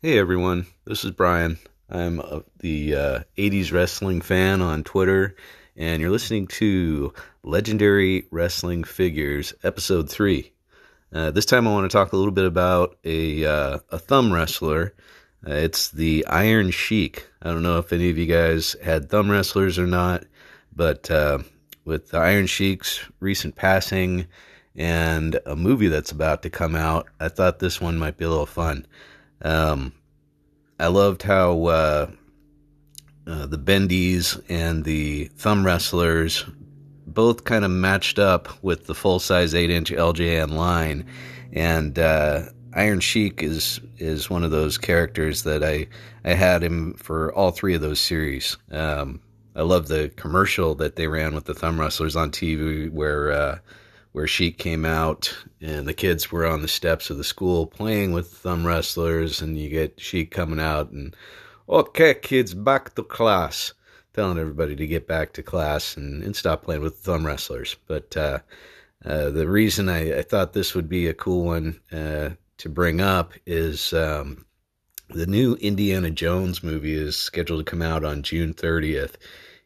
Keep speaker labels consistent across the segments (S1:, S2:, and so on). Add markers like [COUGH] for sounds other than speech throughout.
S1: Hey everyone, this is Brian. I'm uh, the uh, 80s wrestling fan on Twitter, and you're listening to Legendary Wrestling Figures, Episode 3. Uh, this time I want to talk a little bit about a, uh, a thumb wrestler. Uh, it's the Iron Sheik. I don't know if any of you guys had thumb wrestlers or not, but uh, with the Iron Sheik's recent passing and a movie that's about to come out, I thought this one might be a little fun. Um, I loved how uh, uh, the Bendies and the Thumb Wrestlers both kind of matched up with the full size 8 inch LJN line. And uh, Iron Sheik is is one of those characters that I, I had him for all three of those series. Um, I love the commercial that they ran with the Thumb Wrestlers on TV where uh, where she came out and the kids were on the steps of the school playing with thumb wrestlers, and you get she coming out and, okay, kids, back to class, telling everybody to get back to class and, and stop playing with thumb wrestlers. But uh, uh, the reason I, I, thought this would be a cool one uh, to bring up is um, the new Indiana Jones movie is scheduled to come out on June 30th.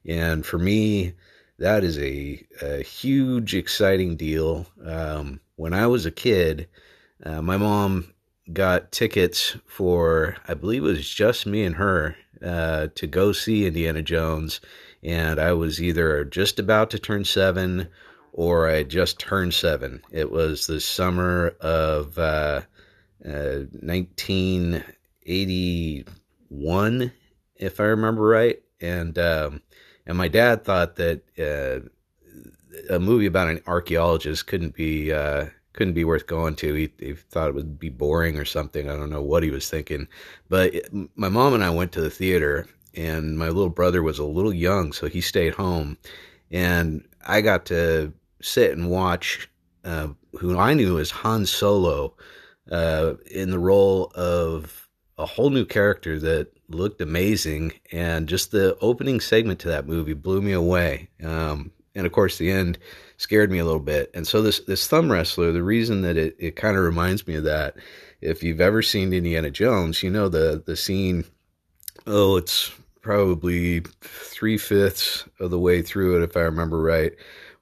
S1: And for me, that is a, a huge, exciting deal. Um, when I was a kid, uh, my mom got tickets for, I believe it was just me and her, uh, to go see Indiana Jones. And I was either just about to turn seven or I just turned seven. It was the summer of uh, 1981, uh, if I remember right. And um, and my dad thought that uh, a movie about an archaeologist couldn't be uh, couldn't be worth going to. He, he, thought it would be boring or something. I don't know what he was thinking. But it, my mom and I went to the theater, and my little brother was a little young, so he stayed home, and I got to sit and watch uh, who I knew as Han Solo uh, in the role of a whole new character that looked amazing, and just the opening segment to that movie blew me away. Um, and of course, the end scared me a little bit. And so this this thumb wrestler, the reason that it, it kind of reminds me of that, if you've ever seen Indiana Jones, you know the the scene. Oh, it's probably three fifths of the way through it, if I remember right,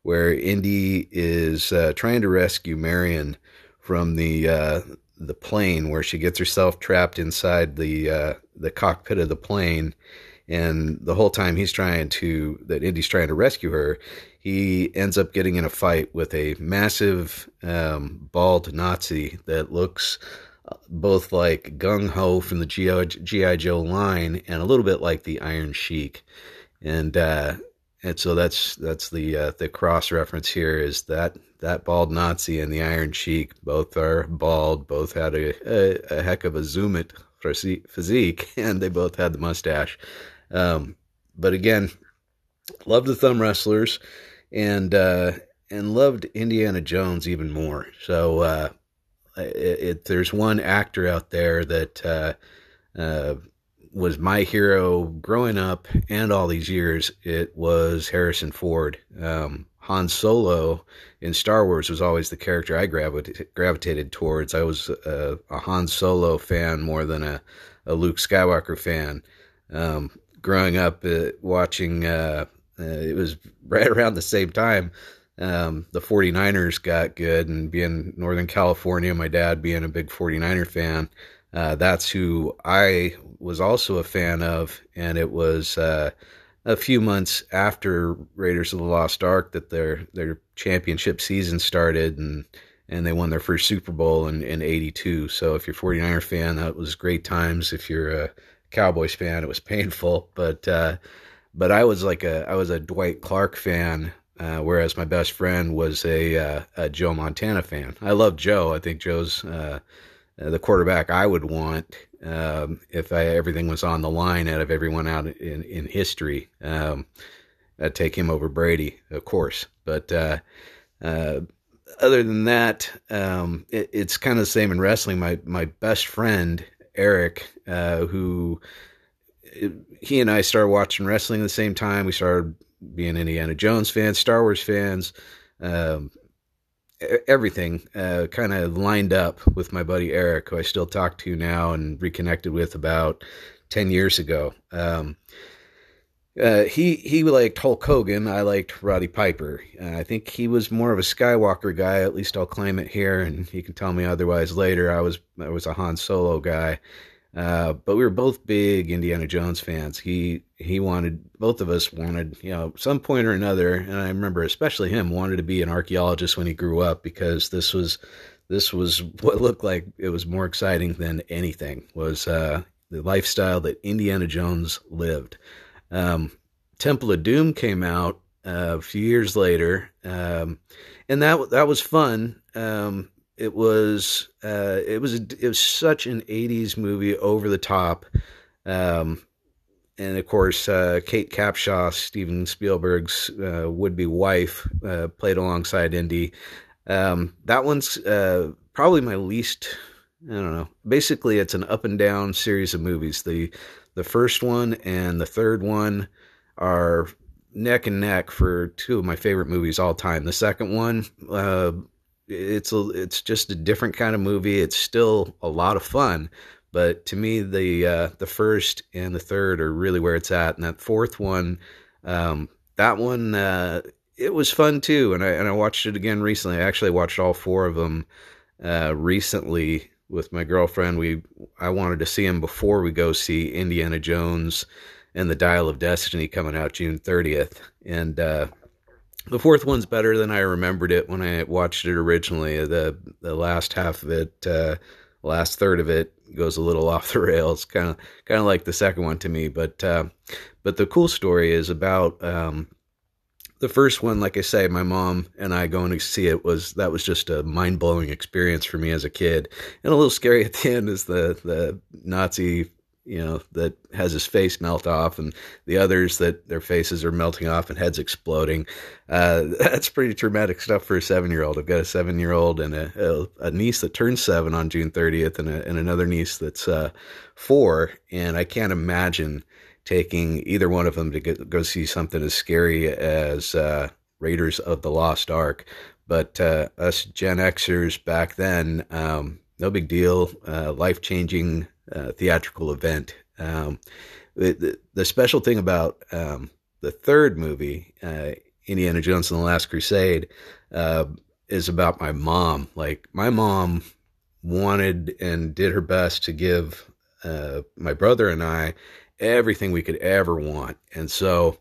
S1: where Indy is uh, trying to rescue Marion from the uh, the plane where she gets herself trapped inside the uh, the cockpit of the plane. And the whole time he's trying to that Indy's trying to rescue her he ends up getting in a fight with a massive um, bald Nazi that looks uh, both like Gung Ho from the GI Joe line and a little bit like the Iron Sheik. And uh, and so that's that's the uh, the cross reference here is that that bald Nazi and the Iron Sheik both are bald, both had a, a, a heck of a zoom it physique, [LAUGHS] and they both had the mustache. Um, but again, loved the thumb wrestlers, and uh, and loved Indiana Jones even more. So uh, it, it, there's one actor out there that uh, uh was my hero growing up and all these years. It was Harrison Ford. Um, Han Solo in Star Wars was always the character I gravitated towards. I was a, a Han Solo fan more than a, a Luke Skywalker fan. Um, growing up uh, watching, uh, uh, it was [LAUGHS] right around the same time um, the 49ers got good, and being Northern California, my dad being a big 49er fan, uh, that's who I was also a fan of, and it was uh, a few months after Raiders of the Lost Ark that their their championship season started, and and they won their first Super Bowl in, in 82. So if you're a 49er fan, that was great times. If you're a Cowboys fan, it was [LAUGHS] painful. But uh, but I was like a I was a Dwight Clark fan, uh, whereas my best friend was a, uh, a Joe Montana fan. I love Joe. I think Joe's uh, the quarterback I would want um, if I, everything was on the line out of everyone out in, in history. Um, I'd take him over Brady, of course. But uh, uh, other than that, um, it, it's kind of the same in wrestling. My my best friend Eric, uh, who he and I started watching wrestling at the same time. We started being Indiana Jones fans, Star Wars fans. Um, everything uh, kind of lined up with my buddy Eric, who I still talk to now and reconnected with about ten years ago. Um, uh, he he liked Hulk Hogan. I liked Roddy Piper. Uh, I think he was more of a Skywalker guy. At least I'll claim it here, and he can tell me otherwise later. I was I was a Han Solo guy, uh, but we were both big Indiana Jones fans. He he wanted both of us wanted you know some point or another, and I remember especially him wanted to be an archaeologist when he grew up because this was this was what looked like it was more exciting than anything was uh, the lifestyle that Indiana Jones lived. Um, Temple of Doom came out uh, a few years later, um, and that that was fun. Um, it was uh, it was it was such an '80s movie, over the top, um, and of course uh, Kate Capshaw, Steven Spielberg's uh, would-be wife, uh, played alongside Indy. Um, that one's uh, probably my least. I don't know. Basically, it's an up and down series of movies. The the first one and the third one are neck and neck for two of my favorite movies all time. The second one, uh, it's a, it's just a different kind of movie. It's still a lot of fun, but to me, the uh, the first and the third are really where it's at. And that fourth one, um, that one, uh, it was fun too. And I and I watched it again recently. I actually watched all four of them uh, recently with my girlfriend. We I wanted to see him before we go see Indiana Jones and the Dial of Destiny coming out June 30th. And uh, the fourth one's better than I remembered it when I watched it originally. The the last half of it, uh, last third of it, goes a little [LAUGHS] off the rails, kind of kind of like the second one to me. But uh, but the cool story is about um, the first one, like I say, my mom and I going to see it was that was just a mind blowing experience for me as a kid, and a little scary [LAUGHS] at the end is the the Nazi, you know, that has his face melt off, and the others that their faces are melting off and heads exploding. Uh, [LAUGHS] that's pretty traumatic stuff for a seven year old. I've got a seven year old and a, a, a, niece that turns seven on June 30th, and, a, and another niece that's uh, four, and I can't imagine taking either one of them to go see something as scary as uh, Raiders of the Lost Ark. But uh, us Gen Xers back then, um, no big deal, uh, life changing uh, theatrical event. Um, the, the, special thing about um, the third movie, uh, Indiana Jones and the Last Crusade, uh, is about my mom. Like, my mom wanted and did her best to give my brother and I everything we could ever want. And so,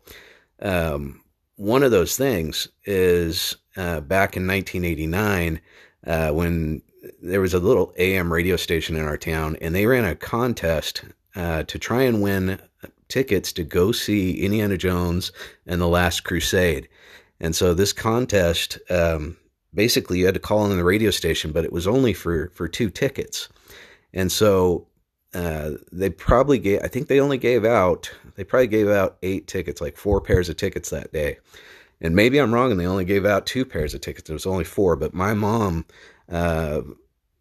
S1: um, one of those things is uh, back in 1989 uh, when there was a little AM radio station in our town, and they ran a contest uh, to try and win tickets to go see Indiana Jones and the Last Crusade. And so this contest, um, basically, you had to call in the radio station, but it was only for for two tickets. And so uh, they probably gave, I think they only gave out, they probably gave out eight tickets, like four pairs of tickets that day. And maybe I'm wrong and they only gave out two pairs of tickets. It was only four, but my mom uh,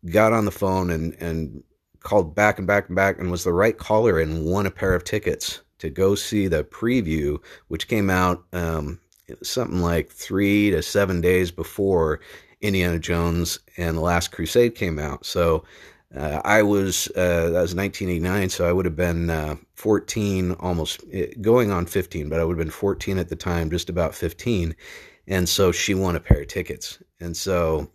S1: got on the phone and, and called back and back and back and was the right caller and won a pair of tickets to go see the preview, which came out um, something like three to seven days before Indiana Jones and the Last Crusade came out. So uh, I was uh, that was 1989, so I would have been uh, 14, almost eh, going on 15, but I would have been 14 at the time, just about 15, and so she won a pair of tickets. And so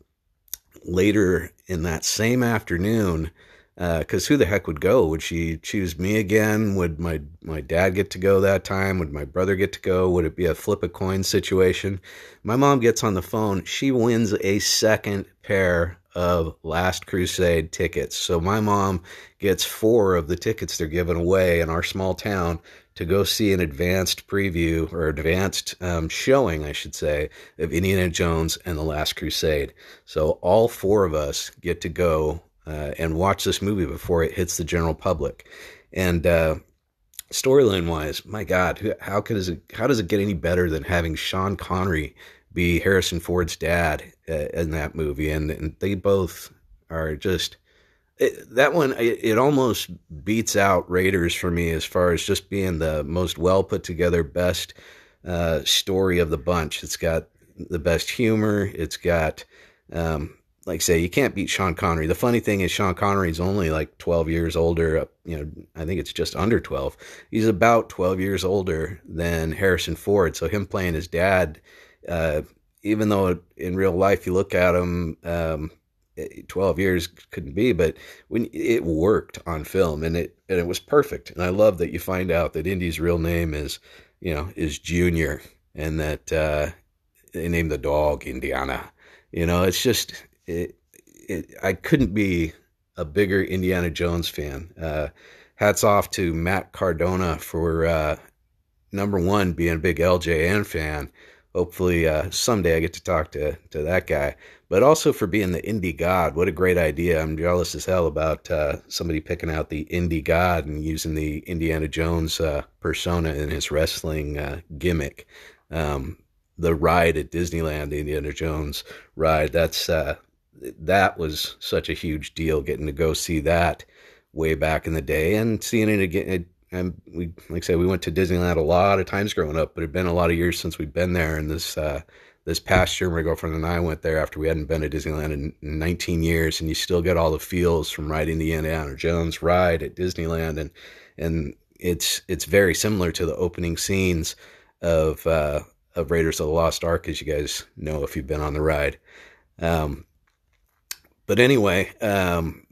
S1: later in that same afternoon, because uh, who the heck would go? Would she choose me again? Would my my dad get to go that time? Would my brother get to go? Would it be a flip a coin situation? My mom gets on the phone. She wins a second pair of Last Crusade tickets. So my mom gets four of the tickets they're giving away in our small town to go see an advanced preview or advanced um, showing, I should say, of Indiana Jones and the Last Crusade. So all four of us get to go uh, and watch this movie before it hits the general public. And uh, storyline wise, my God, how can it? How does it get any better than having Sean Connery be Harrison Ford's dad uh, in that movie, and, and they both are just it, that one. It, it, almost beats out Raiders for me as far as just being the most well put together, best uh, story of the bunch. It's got the best humor. It's got Um, like say, you can't beat Sean Connery. The funny thing is, Sean Connery's only like 12 years older. You know, I think it's just under 12. He's about 12 years older than Harrison Ford. So him playing his dad, uh, even though in real life you look at him, um, 12 years couldn't be, but when it worked on film and it and it was perfect. And I love that you find out that Indy's real name is, you know, is Junior, and that uh, they named the dog Indiana. You know, it's just it, it, I couldn't be a bigger Indiana Jones fan. Uh, hats off to Matt Cardona for uh, number one being a big LJN fan. Hopefully uh, someday I get to talk to to that guy, but also for being the indie god. What a great idea! I'm jealous as hell about uh, somebody picking out the indie god and using the Indiana Jones uh, persona in his wrestling uh, gimmick. Um, the ride at Disneyland, the Indiana Jones ride. That's uh, that was such a huge deal getting to go see that way back in the day and seeing it again. and we, like I said, we went to Disneyland a lot of times growing up, but it'd been a lot of years since we'd been there. And this, uh, this past year, my girlfriend and I went there after we hadn't been to Disneyland in 19 years, and you still get all the feels from riding the Indiana Jones ride at Disneyland, and and it's it's very similar to the opening scenes of uh, of Raiders of the Lost Ark, as you guys know if you've been on the ride. Um, but anyway, um,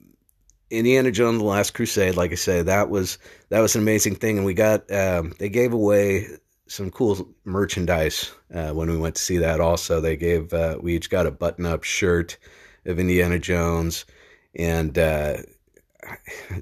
S1: Indiana Jones: The Last Crusade, like I say, that was that was an amazing thing, and we got um, they gave away some cool merchandise uh, when we went to see that. Also, they gave uh, we each got a button-up shirt of Indiana Jones, and uh,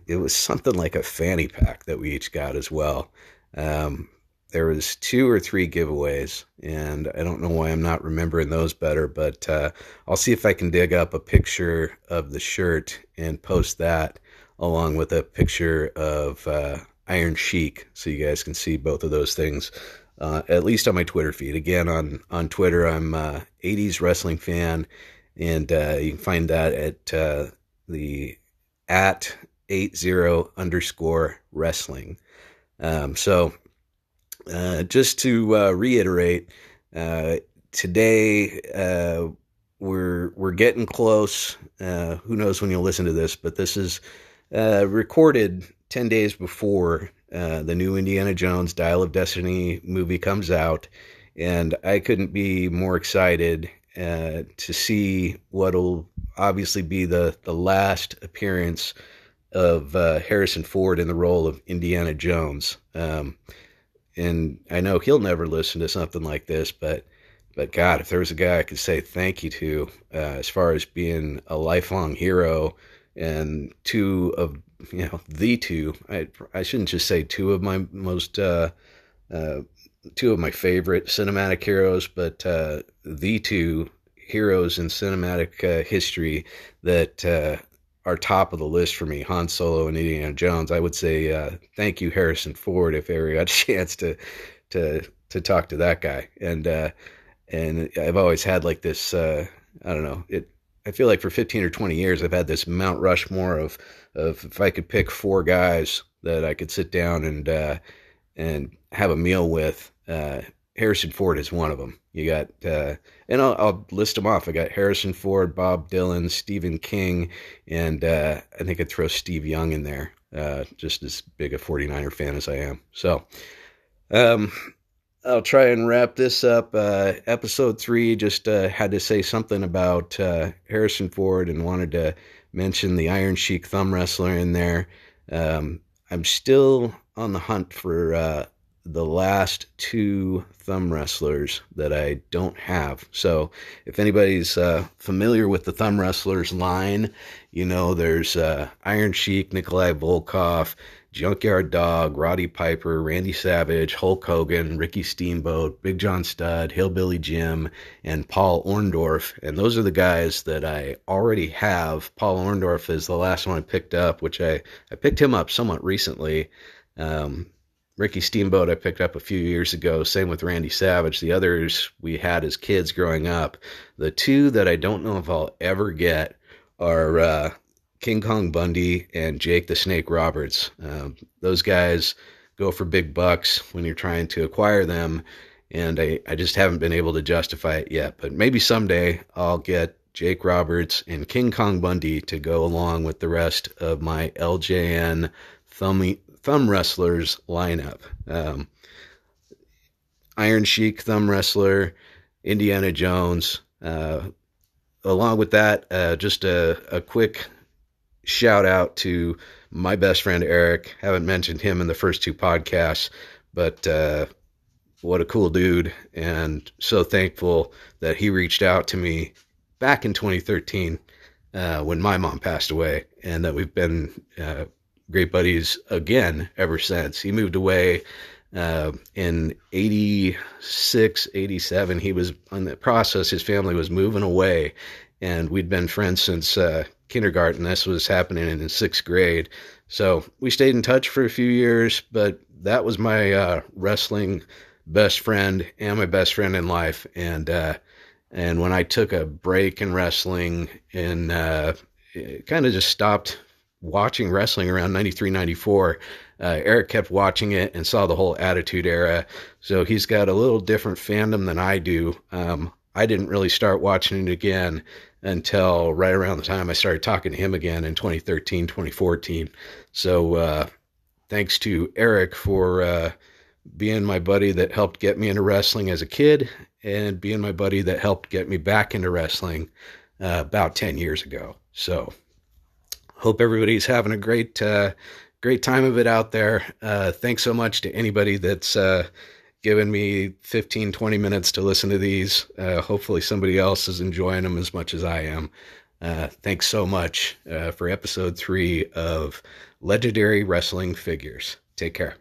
S1: it was something like a fanny pack that we each got as well. Um, there was two or three giveaways and i don't know why i'm not remembering those better but uh, i'll see if i can dig up a picture of the shirt and post that along with a picture of uh, iron sheik so you guys can see both of those things uh, at least on my twitter feed. Again on on twitter i'm 80s uh, wrestling fan and uh, you can find that at uh, the at 80 underscore wrestling. Um, so uh, just to uh, reiterate, uh, today uh, we're we're getting close. Uh, who knows when you'll listen to this? But this is recorded ten days before the new Indiana Jones Dial of Destiny movie comes out, and I couldn't be more excited to see what'll obviously be the the last appearance of Harrison Ford in the role of Indiana Jones. Um, and I know he'll never listen to something like this, but but God, if there was a guy I could say thank you to, uh, as far as being a lifelong hero and two of you know the two, I I shouldn't just say two of my most uh, uh, two of my favorite cinematic heroes, but uh, the two heroes in cinematic uh, history that uh, are top of the list for me, Han Solo and Indiana Jones. I would say uh, thank you, Harrison Ford, if ever got a [LAUGHS] chance to to to talk to that guy. And uh, and I've always had like this. Uh, I don't know. It. I feel like for 15 or 20 years, I've had this Mount Rushmore of of if I could pick four guys that I could sit down and uh, and have a meal with. Harrison Ford is one of them. You got, uh, and I'll, I'll, list them off. I got Harrison Ford, Bob Dylan, Stephen King, and uh, I think I'd throw Steve Young in there, uh, just as big a 49er fan as I am. So, um, I'll try and wrap this up. Uh, episode three just uh, had to say something about uh, Harrison Ford and wanted to mention the Iron Sheik thumb wrestler in there. Um, I'm still on the hunt for the last two thumb wrestlers that I don't have. So if anybody's uh, familiar with the thumb wrestlers line, you know there's uh, Iron Sheik, Nikolai Volkoff, Junkyard Dog, Roddy Piper, Randy Savage, Hulk Hogan, Ricky Steamboat, Big John Studd, Hillbilly Jim, and Paul Orndorff. And those are the guys that I already have. Paul Orndorff is the last one I picked up, which I, I picked him up somewhat recently. Um, Ricky Steamboat I picked up a few years ago. Same with Randy Savage. The others we had as kids growing up. The two that I don't know if I'll ever get are uh, King Kong Bundy and Jake the Snake Roberts. Um, those guys go for big bucks when you're trying to acquire them, and I, I just haven't been able to justify it yet. But maybe someday I'll get Jake Roberts, and King Kong Bundy to go along with the rest of my LJN thumb, thumb wrestlers lineup. Um, Iron Sheik thumb wrestler, Indiana Jones. Uh, along with that, uh, just a, a quick shout out to my best friend Eric. Haven't mentioned him in the first two podcasts, but uh, what a cool dude. And so thankful that he reached out to me back in 2013 uh, when my mom passed away, and that we've been uh, great buddies again ever since. He moved away uh, in 86, 87. He was in the process, his family was moving away, and we'd been friends since uh, kindergarten. This was happening in sixth grade. So we stayed in touch for a few years, but that was my uh, wrestling best friend and my best friend in life. And uh, and when I took a break in wrestling and uh, kind of just stopped watching wrestling around 93, 94, uh, Eric kept watching it and saw the whole Attitude Era. So he's got a little different fandom than I do. Um, I didn't really start watching it again until right around the time I started talking to him again in 2013, 2014. So uh, thanks to Eric for uh, being my buddy that helped get me into wrestling as a kid and being my buddy that helped get me back into wrestling uh, about 10 years ago. So hope everybody's having a great, uh, great time of it out there. Uh, thanks so much to anybody that's uh, given me 15, 20 minutes to listen to these. Uh, hopefully somebody else is enjoying them as much as I am. Uh, thanks so much for episode three of Legendary Wrestling Figures. Take care.